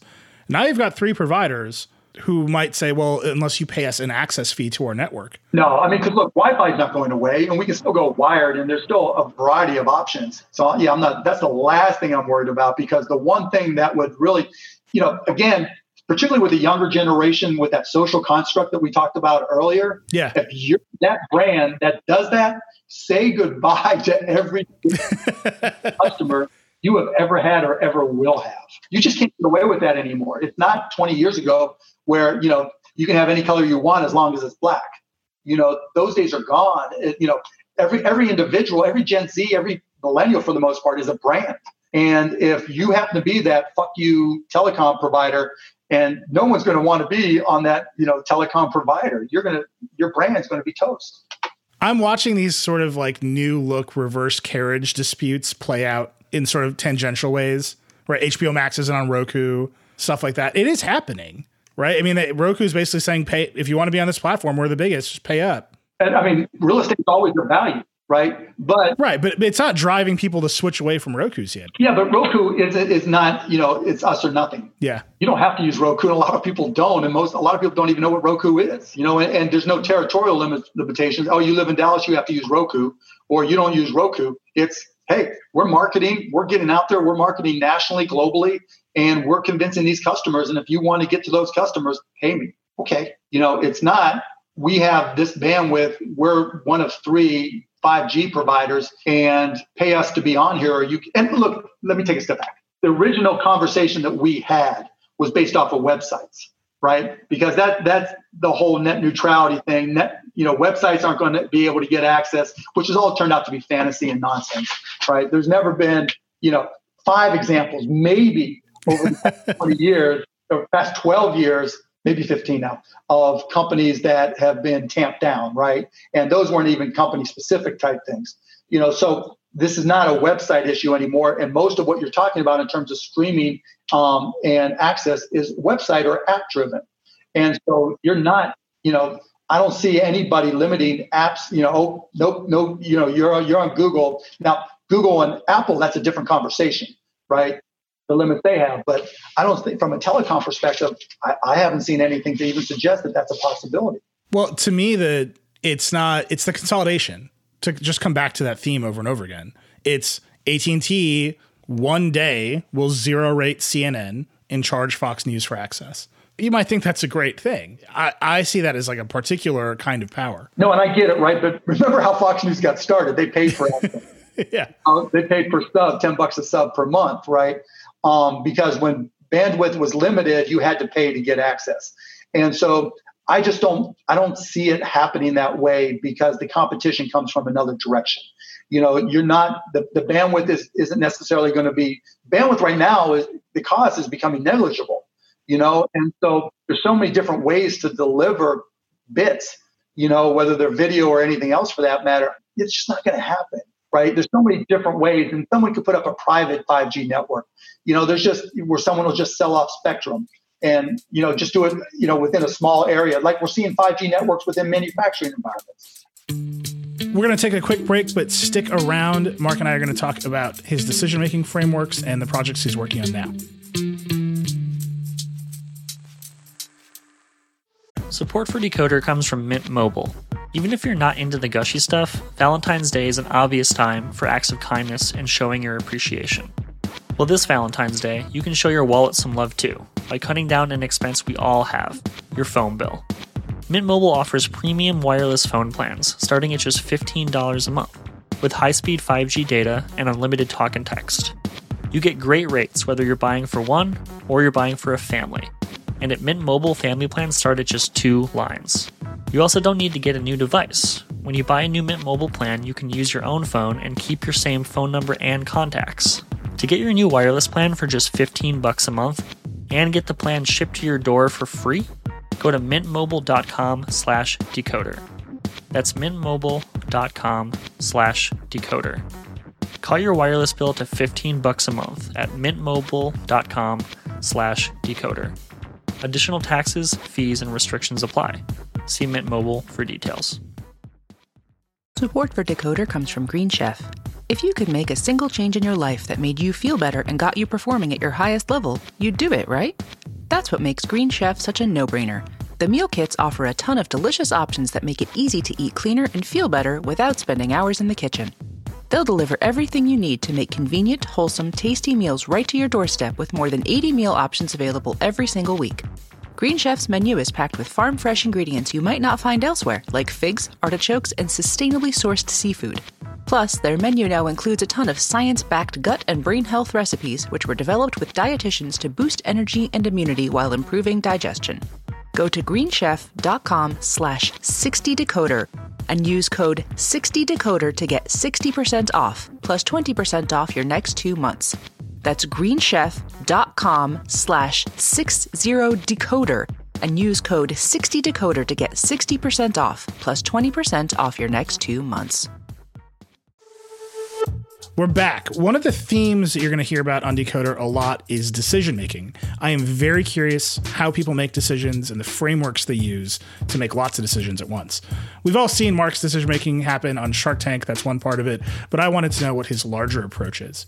Now you've got three providers who might say, well, unless you pay us an access fee to our network. No, I mean, because look, Wi-Fi is not going away, and we can still go wired, and there's still a variety of options. So yeah, I'm not. That's the last thing I'm worried about because the one thing that would really, you know, again, particularly with the younger generation, with that social construct that we talked about earlier. Yeah. If you're that brand that does that, say goodbye to every customer you have ever had or ever will have. You just can't get away with that anymore. It's not 20 years ago where, you know, you can have any color you want as long as it's black. You know, those days are gone. It, you know, every every individual, every Gen Z, every millennial for the most part is a brand. And if you happen to be that fuck you telecom provider and no one's going to want to be on that, you know, telecom provider, you're going to your brand's going to be toast. I'm watching these sort of like new look reverse carriage disputes play out in sort of tangential ways, where HBO Max isn't on Roku, stuff like that. It is happening, right? I mean, Roku is basically saying, "Pay if you want to be on this platform. We're the biggest. Just pay up." And I mean, real estate is always a value, right? But Right, but it's not driving people to switch away from Roku's yet. yeah, but Roku is is not, you know, it's us or nothing. Yeah. You don't have to use Roku, and a lot of people don't, and most a lot of people don't even know what Roku is. You know, and, and there's no territorial limit, limitations. Oh, you live in Dallas, you have to use Roku, or you don't use Roku. It's hey, we're marketing, we're getting out there, we're marketing nationally, globally, and we're convincing these customers. And if you want to get to those customers, pay me. Okay, you know, it's not. We have this bandwidth. We're one of three 5G providers, and pay us to be on here. Or you and look, let me take a step back. The original conversation that we had was based off of websites, right? Because that that's the whole net neutrality thing. Net, you know, websites aren't going to be able to get access, which has all turned out to be fantasy and nonsense, right? There's never been, you know, five examples, maybe over the past 20 years, or past 12 years, maybe 15 now, of companies that have been tamped down, right? And those weren't even company specific type things. You know, so this is not a website issue anymore. And most of what you're talking about in terms of streaming um, and access is website or app driven. And so you're not, you know, I don't see anybody limiting apps. You know, oh, no, no, you know, you're you're on Google now. Google and Apple, that's a different conversation, right? The limits they have, but I don't think from a telecom perspective, I, I haven't seen anything to even suggest that that's a possibility. Well, to me, the it's not. It's the consolidation. To just come back to that theme over and over again, it's AT and T. One day will zero rate CNN and charge Fox News for access. You might think that's a great thing. I, I see that as like a particular kind of power. No, and I get it, right? But remember how Fox News got started? They paid for it. yeah, uh, they paid per sub, ten bucks a sub per month, right? Um, because when bandwidth was limited, you had to pay to get access, and so I just don't I don't see it happening that way because the competition comes from another direction. You know, you're not the, the bandwidth is isn't necessarily going to be bandwidth right now is the cost is becoming negligible. You know, and so there's so many different ways to deliver bits. You know, whether they're video or anything else for that matter, it's just not going to happen right? There's so many different ways, and someone could put up a private 5G network. You know, there's just where someone will just sell off spectrum and you know just do it you know within a small area, like we're seeing 5G networks within manufacturing environments. We're going to take a quick break, but stick around. Mark and I are going to talk about his decision making frameworks and the projects he's working on now. Support for Decoder comes from Mint Mobile. Even if you're not into the gushy stuff, Valentine's Day is an obvious time for acts of kindness and showing your appreciation. Well, this Valentine's Day, you can show your wallet some love too by cutting down an expense we all have your phone bill. Mint Mobile offers premium wireless phone plans starting at just $15 a month with high speed 5G data and unlimited talk and text. You get great rates whether you're buying for one or you're buying for a family. And at Mint Mobile, family plans start at just two lines. You also don't need to get a new device. When you buy a new Mint Mobile plan, you can use your own phone and keep your same phone number and contacts. To get your new wireless plan for just 15 bucks a month and get the plan shipped to your door for free, go to mintmobile.com slash decoder. That's mintmobile.com slash decoder. Call your wireless bill to 15 bucks a month at mintmobile.com slash decoder. Additional taxes, fees, and restrictions apply. See Mint Mobile for details. Support for Decoder comes from Green Chef. If you could make a single change in your life that made you feel better and got you performing at your highest level, you'd do it, right? That's what makes Green Chef such a no brainer. The meal kits offer a ton of delicious options that make it easy to eat cleaner and feel better without spending hours in the kitchen. They'll deliver everything you need to make convenient, wholesome, tasty meals right to your doorstep with more than 80 meal options available every single week. Green Chef's menu is packed with farm fresh ingredients you might not find elsewhere, like figs, artichokes, and sustainably sourced seafood. Plus, their menu now includes a ton of science backed gut and brain health recipes, which were developed with dietitians to boost energy and immunity while improving digestion. Go to greenchef.com slash 60decoder and use code 60decoder to get 60% off plus 20% off your next two months. That's greenchef.com slash 60decoder and use code 60decoder to get 60% off plus 20% off your next two months. We're back. One of the themes that you're going to hear about on Decoder a lot is decision making. I am very curious how people make decisions and the frameworks they use to make lots of decisions at once. We've all seen Mark's decision making happen on Shark Tank, that's one part of it, but I wanted to know what his larger approach is.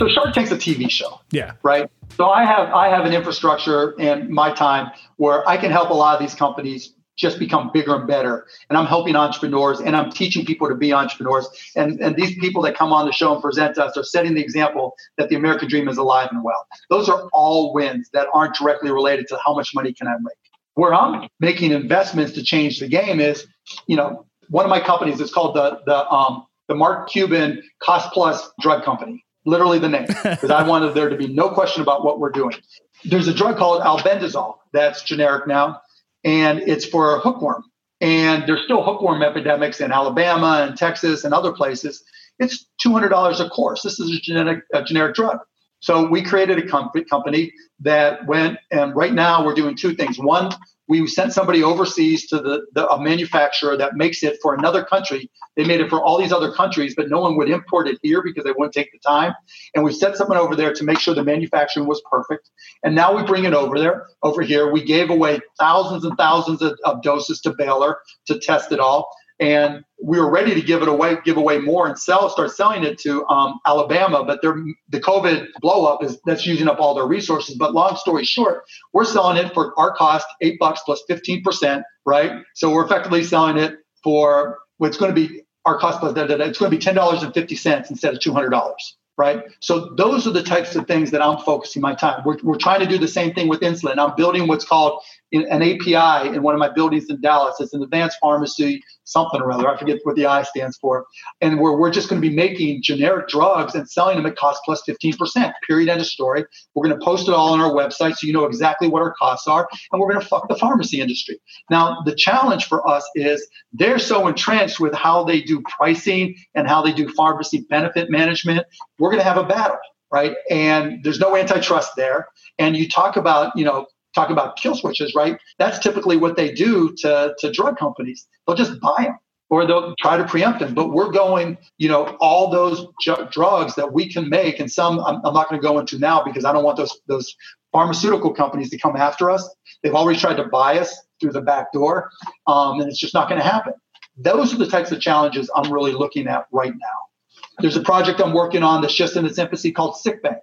So Shark Tank's a TV show. Yeah. Right. So I have I have an infrastructure and my time where I can help a lot of these companies just become bigger and better. And I'm helping entrepreneurs and I'm teaching people to be entrepreneurs. And, and these people that come on the show and present us are setting the example that the American dream is alive and well. Those are all wins that aren't directly related to how much money can I make. Where I'm making investments to change the game is, you know, one of my companies is called the the um, the Mark Cuban Cost Plus Drug Company. Literally the name, because I wanted there to be no question about what we're doing. There's a drug called albendazole that's generic now and it's for hookworm. And there's still hookworm epidemics in Alabama and Texas and other places. It's $200 a course. This is a genetic a generic drug. So we created a company that went, and right now we're doing two things. One, we sent somebody overseas to the, the a manufacturer that makes it for another country. They made it for all these other countries, but no one would import it here because they wouldn't take the time. And we sent someone over there to make sure the manufacturing was perfect. And now we bring it over there, over here. We gave away thousands and thousands of, of doses to Baylor to test it all and we were ready to give it away, give away more and sell, start selling it to um, Alabama. But the COVID blow up is that's using up all their resources. But long story short, we're selling it for our cost, eight bucks plus 15%, right? So we're effectively selling it for what's going to be our cost plus, it's going to be $10.50 instead of $200 right? So those are the types of things that I'm focusing my time. We're, we're trying to do the same thing with insulin. I'm building what's called an API in one of my buildings in Dallas. It's an advanced pharmacy, something or other. I forget what the I stands for. And where we're just going to be making generic drugs and selling them at cost plus 15%. Period. End of story. We're going to post it all on our website so you know exactly what our costs are. And we're going to fuck the pharmacy industry. Now, the challenge for us is they're so entrenched with how they do pricing and how they do pharmacy benefit management. We're going to have a battle right? And there's no antitrust there. And you talk about, you know, talk about kill switches, right? That's typically what they do to, to drug companies. They'll just buy them or they'll try to preempt them. But we're going, you know, all those ju- drugs that we can make, and some I'm, I'm not going to go into now because I don't want those those pharmaceutical companies to come after us. They've already tried to buy us through the back door, um, and it's just not going to happen. Those are the types of challenges I'm really looking at right now. There's a project I'm working on that's just in its infancy called Sick Bank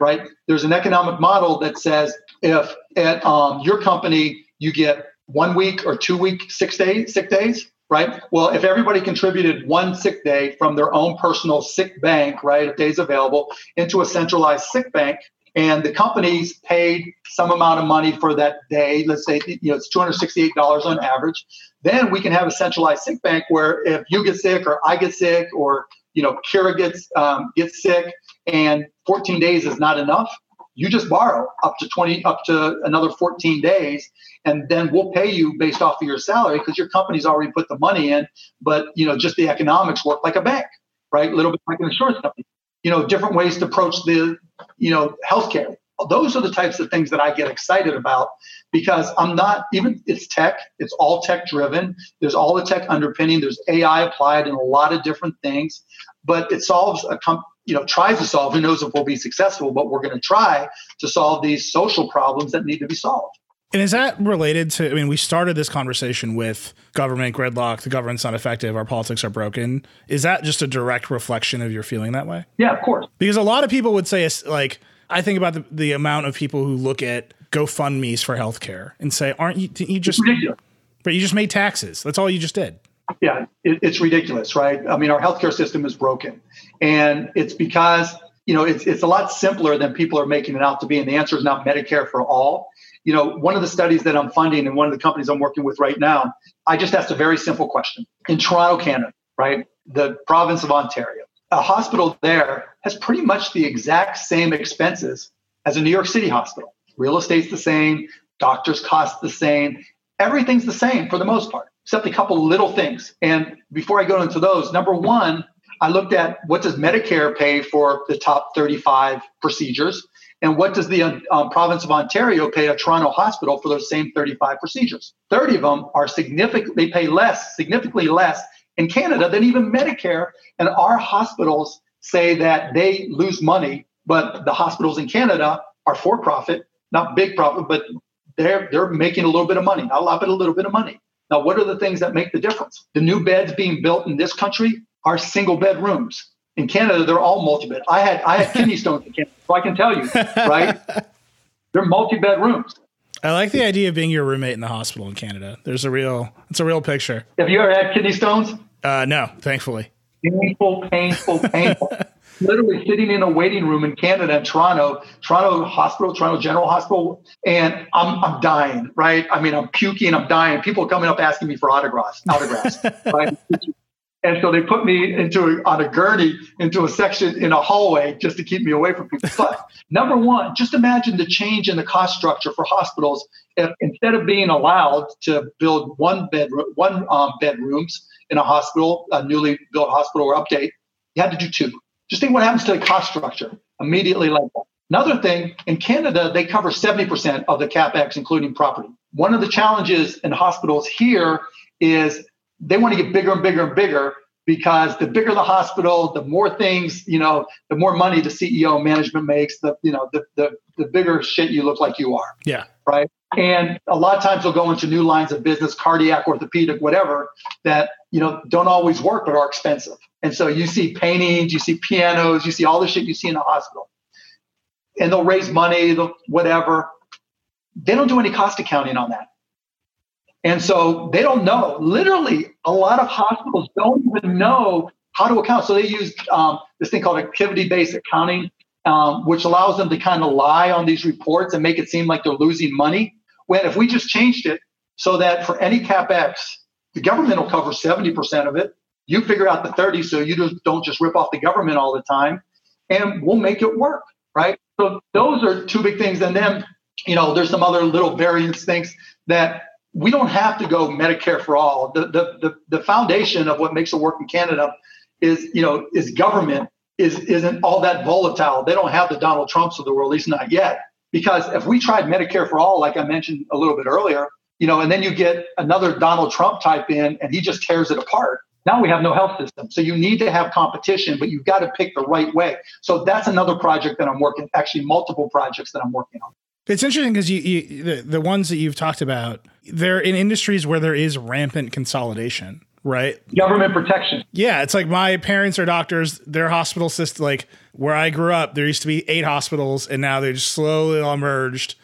right? There's an economic model that says if at um, your company you get one week or two week six days sick days, right? Well, if everybody contributed one sick day from their own personal sick bank, right, of days available, into a centralized sick bank, and the companies paid some amount of money for that day, let's say you know it's $268 on average, then we can have a centralized sick bank where if you get sick or I get sick or you know Kira gets um, gets sick and 14 days is not enough, you just borrow up to 20 up to another 14 days and then we'll pay you based off of your salary because your company's already put the money in but you know just the economics work like a bank right? A little bit like an insurance company. You know different ways to approach the you know healthcare. Those are the types of things that I get excited about because I'm not even it's tech, it's all tech driven. There's all the tech underpinning, there's AI applied in a lot of different things, but it solves a com- you know tries to solve who knows if we'll be successful but we're going to try to solve these social problems that need to be solved. And is that related to i mean we started this conversation with government gridlock the government's not effective our politics are broken. Is that just a direct reflection of your feeling that way? Yeah of course. Because a lot of people would say like i think about the, the amount of people who look at gofundme's for healthcare and say aren't you you just but you just made taxes. That's all you just did yeah, it, it's ridiculous, right? I mean, our healthcare system is broken, and it's because you know it's it's a lot simpler than people are making it out to be. And the answer is not Medicare for all. You know, one of the studies that I'm funding and one of the companies I'm working with right now, I just asked a very simple question. In Toronto, Canada, right, the province of Ontario, a hospital there has pretty much the exact same expenses as a New York City hospital. Real estate's the same, doctors cost the same, everything's the same for the most part except a couple little things. And before I go into those, number one, I looked at what does Medicare pay for the top 35 procedures, and what does the um, province of Ontario pay a Toronto hospital for those same 35 procedures? 30 of them are significant. They pay less, significantly less in Canada than even Medicare. And our hospitals say that they lose money, but the hospitals in Canada are for profit, not big profit, but they're they're making a little bit of money, not a lot, but a little bit of money. Now, what are the things that make the difference? The new beds being built in this country are single bed rooms. In Canada, they're all multi bed. I had I had kidney stones in Canada, so I can tell you, right? they're multi bed rooms. I like the idea of being your roommate in the hospital in Canada. There's a real, it's a real picture. Have you ever had kidney stones? Uh, no, thankfully. Painful, painful, painful. Literally sitting in a waiting room in Canada, in Toronto, Toronto Hospital, Toronto General Hospital, and I'm I'm dying, right? I mean, I'm puking, I'm dying. People are coming up asking me for autographs, autographs, right? And so they put me into on a gurney into a section in a hallway just to keep me away from people. But number one, just imagine the change in the cost structure for hospitals. If instead of being allowed to build one bedroom, one um, bedrooms in a hospital, a newly built hospital or update, you had to do two. Just think what happens to the cost structure immediately like that. Another thing, in Canada, they cover 70% of the capex, including property. One of the challenges in hospitals here is they want to get bigger and bigger and bigger because the bigger the hospital, the more things, you know, the more money the CEO management makes, the, you know, the, the, the bigger shit you look like you are. Yeah. Right. And a lot of times they'll go into new lines of business, cardiac, orthopedic, whatever, that, you know, don't always work, but are expensive. And so you see paintings, you see pianos, you see all the shit you see in a hospital. And they'll raise money, they'll whatever. They don't do any cost accounting on that. And so they don't know. Literally, a lot of hospitals don't even know how to account. So they use um, this thing called activity based accounting, um, which allows them to kind of lie on these reports and make it seem like they're losing money. When if we just changed it so that for any capex, the government will cover 70% of it. You figure out the 30 so you just don't just rip off the government all the time, and we'll make it work, right? So those are two big things. And then, you know, there's some other little variance things that we don't have to go Medicare for all. The, the, the, the, foundation of what makes it work in Canada is, you know, is government is, isn't all that volatile. They don't have the Donald Trumps of the world, at least not yet. Because if we tried Medicare for all, like I mentioned a little bit earlier, you know, and then you get another Donald Trump type in and he just tears it apart. Now we have no health system. So you need to have competition, but you've got to pick the right way. So that's another project that I'm working, actually multiple projects that I'm working on. It's interesting because you, you, the, the ones that you've talked about, they're in industries where there is rampant consolidation, right? Government protection. Yeah, it's like my parents are doctors. Their hospital system, like where I grew up, there used to be eight hospitals, and now they just slowly all merged.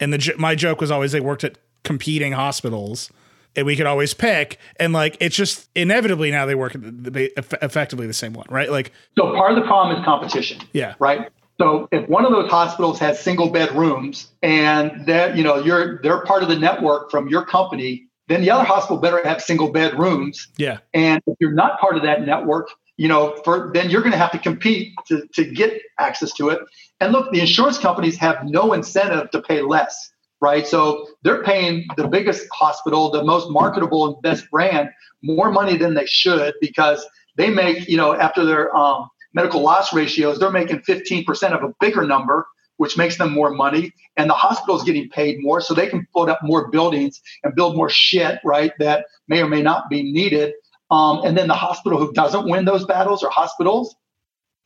And the my joke was always they worked at competing hospitals, and we could always pick. And like it's just inevitably now they work effectively the same one, right? Like so, part of the problem is competition. Yeah. Right. So if one of those hospitals has single bed rooms and that you know you're they're part of the network from your company, then the other hospital better have single bed rooms. Yeah. And if you're not part of that network, you know, for then you're going to have to compete to, to get access to it. And look, the insurance companies have no incentive to pay less, right? So they're paying the biggest hospital, the most marketable and best brand, more money than they should because they make, you know, after their um, medical loss ratios, they're making 15% of a bigger number, which makes them more money. And the hospital's getting paid more, so they can put up more buildings and build more shit, right, that may or may not be needed. Um, and then the hospital who doesn't win those battles or hospitals,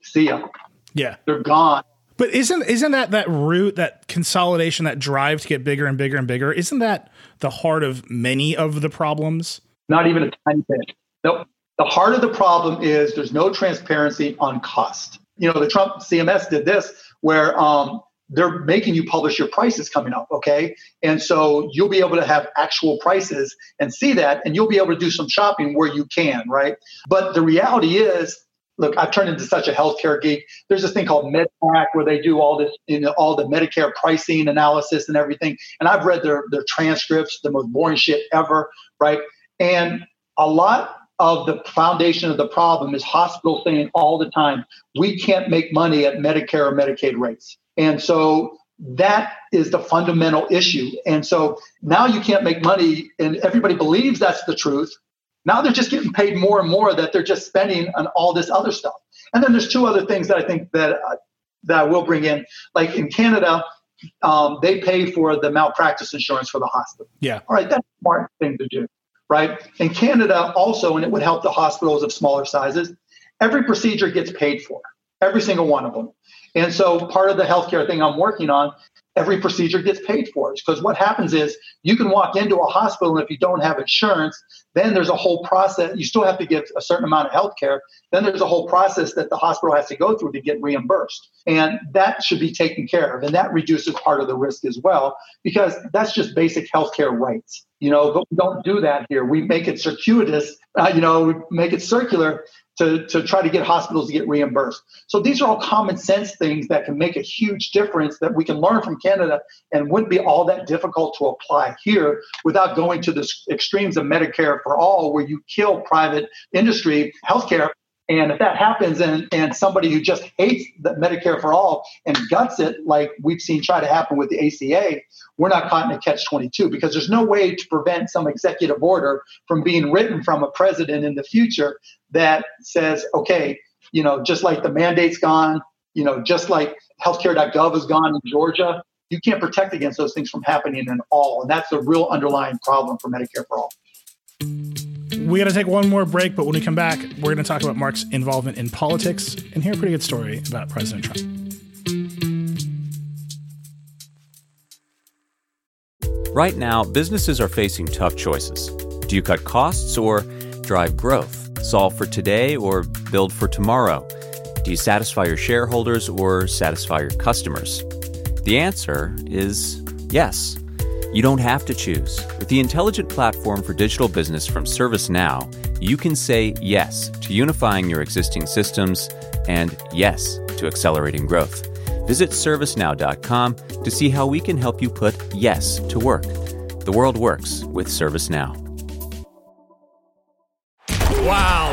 see ya. Yeah. They're gone. But isn't isn't that that root, that consolidation, that drive to get bigger and bigger and bigger? Isn't that the heart of many of the problems? Not even a tiny bit. Nope. The heart of the problem is there's no transparency on cost. You know, the Trump CMS did this where um, they're making you publish your prices coming up, okay? And so you'll be able to have actual prices and see that, and you'll be able to do some shopping where you can, right? But the reality is, look, I've turned into such a healthcare geek. There's this thing called MedPAC where they do all this, you know, all the Medicare pricing analysis and everything. And I've read their their transcripts, the most boring shit ever, right? And a lot of the foundation of the problem is hospitals saying all the time, we can't make money at Medicare or Medicaid rates. And so that is the fundamental issue. And so now you can't make money, and everybody believes that's the truth. Now they're just getting paid more and more that they're just spending on all this other stuff. And then there's two other things that I think that uh, that I will bring in. Like in Canada, um, they pay for the malpractice insurance for the hospital. Yeah. All right, that's a smart thing to do. Right? In Canada, also, and it would help the hospitals of smaller sizes, every procedure gets paid for, every single one of them. And so part of the healthcare thing I'm working on every procedure gets paid for. Because what happens is you can walk into a hospital and if you don't have insurance, then there's a whole process. You still have to give a certain amount of health care. Then there's a whole process that the hospital has to go through to get reimbursed. And that should be taken care of. And that reduces part of the risk as well, because that's just basic healthcare rights. You know, but we don't do that here. We make it circuitous, uh, you know, we make it circular to, to try to get hospitals to get reimbursed. So these are all common sense things that can make a huge difference that we can learn from Canada and wouldn't be all that difficult to apply here without going to the extremes of Medicare for all, where you kill private industry healthcare and if that happens and, and somebody who just hates the Medicare for all and guts it, like we've seen try to happen with the ACA, we're not caught in a catch 22 because there's no way to prevent some executive order from being written from a president in the future that says, okay, you know, just like the mandate's gone, you know, just like healthcare.gov is gone in Georgia, you can't protect against those things from happening in all. And that's the real underlying problem for Medicare for all we got to take one more break, but when we come back, we're going to talk about Mark's involvement in politics and hear a pretty good story about President Trump. Right now, businesses are facing tough choices. Do you cut costs or drive growth? Solve for today or build for tomorrow? Do you satisfy your shareholders or satisfy your customers? The answer is yes. You don't have to choose. With the intelligent platform for digital business from ServiceNow, you can say yes to unifying your existing systems and yes to accelerating growth. Visit servicenow.com to see how we can help you put yes to work. The world works with ServiceNow.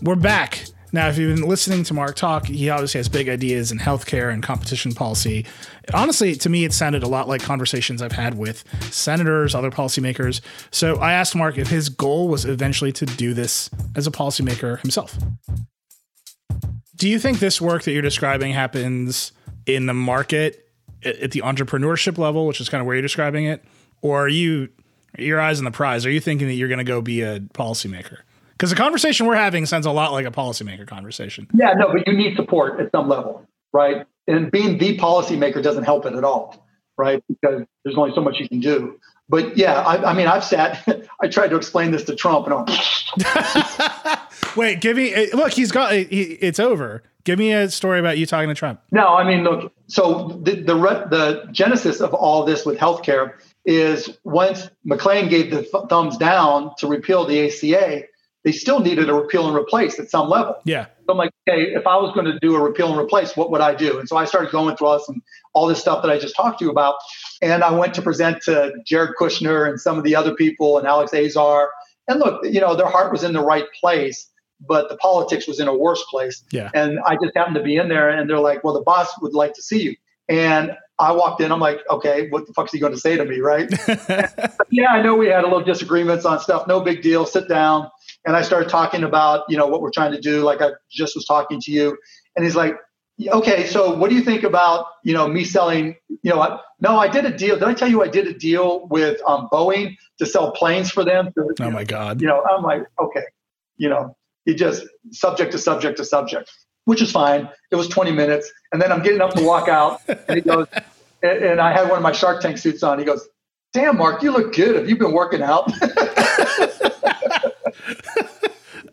We're back. Now, if you've been listening to Mark talk, he obviously has big ideas in healthcare and competition policy. Honestly, to me, it sounded a lot like conversations I've had with senators, other policymakers. So I asked Mark if his goal was eventually to do this as a policymaker himself. Do you think this work that you're describing happens in the market at the entrepreneurship level, which is kind of where you're describing it? Or are you, your eyes on the prize? Are you thinking that you're going to go be a policymaker? Because the conversation we're having sounds a lot like a policymaker conversation. Yeah, no, but you need support at some level, right? And being the policymaker doesn't help it at all, right? Because there's only so much you can do. But yeah, I, I mean, I've sat, I tried to explain this to Trump, and I'm. Wait, give me eh, look. He's got he, it's over. Give me a story about you talking to Trump. No, I mean, look. So the the the genesis of all this with healthcare is once McCain gave the th- thumbs down to repeal the ACA, they still needed a repeal and replace at some level. Yeah. So I'm like, okay, if I was going to do a repeal and replace, what would I do? And so I started going through all this and all this stuff that I just talked to you about. And I went to present to Jared Kushner and some of the other people and Alex Azar. And look, you know, their heart was in the right place, but the politics was in a worse place. Yeah. And I just happened to be in there and they're like, well, the boss would like to see you. And I walked in, I'm like, okay, what the fuck's he going to say to me, right? yeah, I know we had a little disagreements on stuff. No big deal. Sit down and I started talking about you know what we're trying to do, like I just was talking to you, and he's like, okay, so what do you think about you know me selling? You know, I, no, I did a deal. Did I tell you I did a deal with um, Boeing to sell planes for them? To, oh my god! You know, I'm like, okay, you know, he just subject to subject to subject, which is fine. It was 20 minutes, and then I'm getting up to walk out, and he goes, and, and I had one of my Shark Tank suits on. He goes, "Damn, Mark, you look good. Have you been working out?"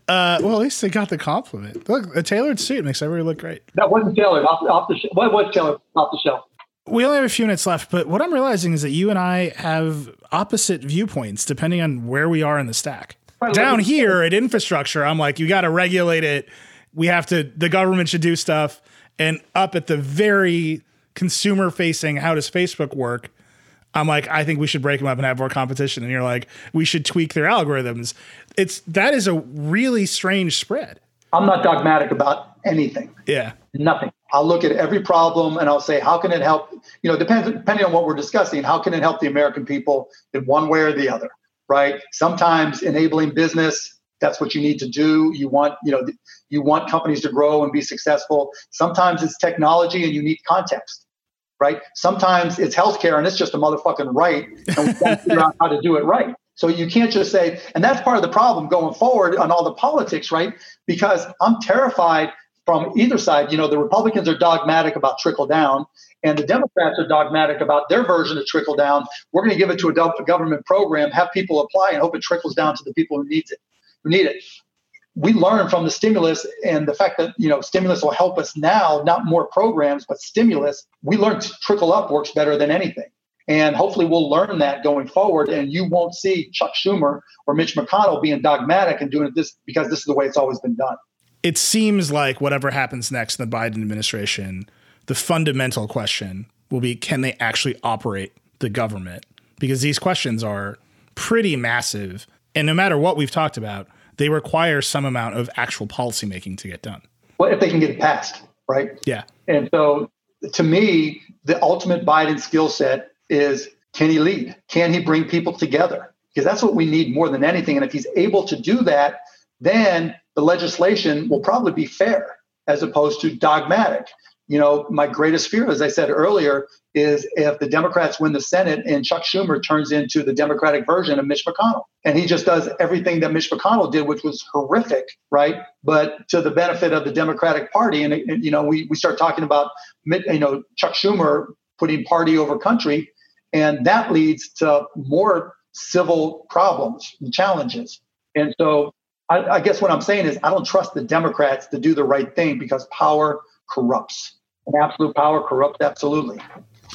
Uh, well, at least they got the compliment. Look, a tailored suit makes everybody look great. That wasn't tailored off, off the. Sh- what was tailored off the shelf? We only have a few minutes left, but what I'm realizing is that you and I have opposite viewpoints depending on where we are in the stack. Right, Down here at infrastructure, I'm like, you got to regulate it. We have to. The government should do stuff. And up at the very consumer facing, how does Facebook work? I'm like, I think we should break them up and have more competition. And you're like, we should tweak their algorithms. It's that is a really strange spread. I'm not dogmatic about anything. Yeah. Nothing. I'll look at every problem and I'll say, how can it help? You know, depends depending on what we're discussing, how can it help the American people in one way or the other? Right. Sometimes enabling business, that's what you need to do. You want, you know, you want companies to grow and be successful. Sometimes it's technology and you need context. Right. Sometimes it's healthcare and it's just a motherfucking right. And we to figure out how to do it right. So you can't just say, and that's part of the problem going forward on all the politics, right? Because I'm terrified from either side. You know, the Republicans are dogmatic about trickle down, and the Democrats are dogmatic about their version of trickle down. We're going to give it to a government program, have people apply, and hope it trickles down to the people who needs it, who need it. We learn from the stimulus and the fact that you know stimulus will help us now, not more programs, but stimulus. We learned trickle up works better than anything. And hopefully we'll learn that going forward. And you won't see Chuck Schumer or Mitch McConnell being dogmatic and doing this because this is the way it's always been done. It seems like whatever happens next in the Biden administration, the fundamental question will be can they actually operate the government? Because these questions are pretty massive. And no matter what we've talked about, they require some amount of actual policymaking to get done. Well, if they can get it passed, right? Yeah. And so to me, the ultimate Biden skill set is can he lead? Can he bring people together? Because that's what we need more than anything. And if he's able to do that, then the legislation will probably be fair as opposed to dogmatic. You know, my greatest fear, as I said earlier, is if the Democrats win the Senate and Chuck Schumer turns into the Democratic version of Mitch McConnell. And he just does everything that Mitch McConnell did, which was horrific, right? But to the benefit of the Democratic Party. And, and you know, we, we start talking about, you know, Chuck Schumer putting party over country. And that leads to more civil problems and challenges. And so I, I, guess what I'm saying is I don't trust the Democrats to do the right thing because power corrupts. And absolute power corrupts absolutely.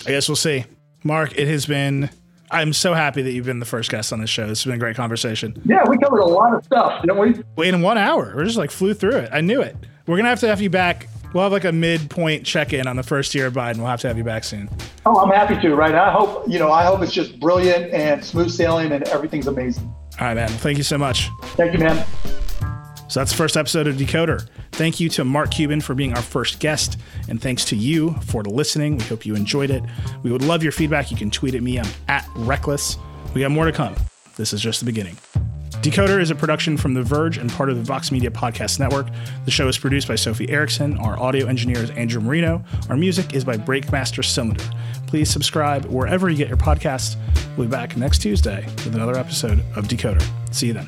I guess we'll see. Mark, it has been I'm so happy that you've been the first guest on this show. This has been a great conversation. Yeah, we covered a lot of stuff, didn't we? Wait, in one hour. We just like flew through it. I knew it. We're gonna have to have you back We'll have like a midpoint check-in on the first year of Biden. We'll have to have you back soon. Oh, I'm happy to. Right. I hope you know. I hope it's just brilliant and smooth sailing and everything's amazing. All right, man. Thank you so much. Thank you, man. So that's the first episode of Decoder. Thank you to Mark Cuban for being our first guest, and thanks to you for listening. We hope you enjoyed it. We would love your feedback. You can tweet at me. I'm at Reckless. We got more to come. This is just the beginning. Decoder is a production from The Verge and part of the Vox Media Podcast Network. The show is produced by Sophie Erickson. Our audio engineer is Andrew Marino. Our music is by Breakmaster Cylinder. Please subscribe wherever you get your podcasts. We'll be back next Tuesday with another episode of Decoder. See you then.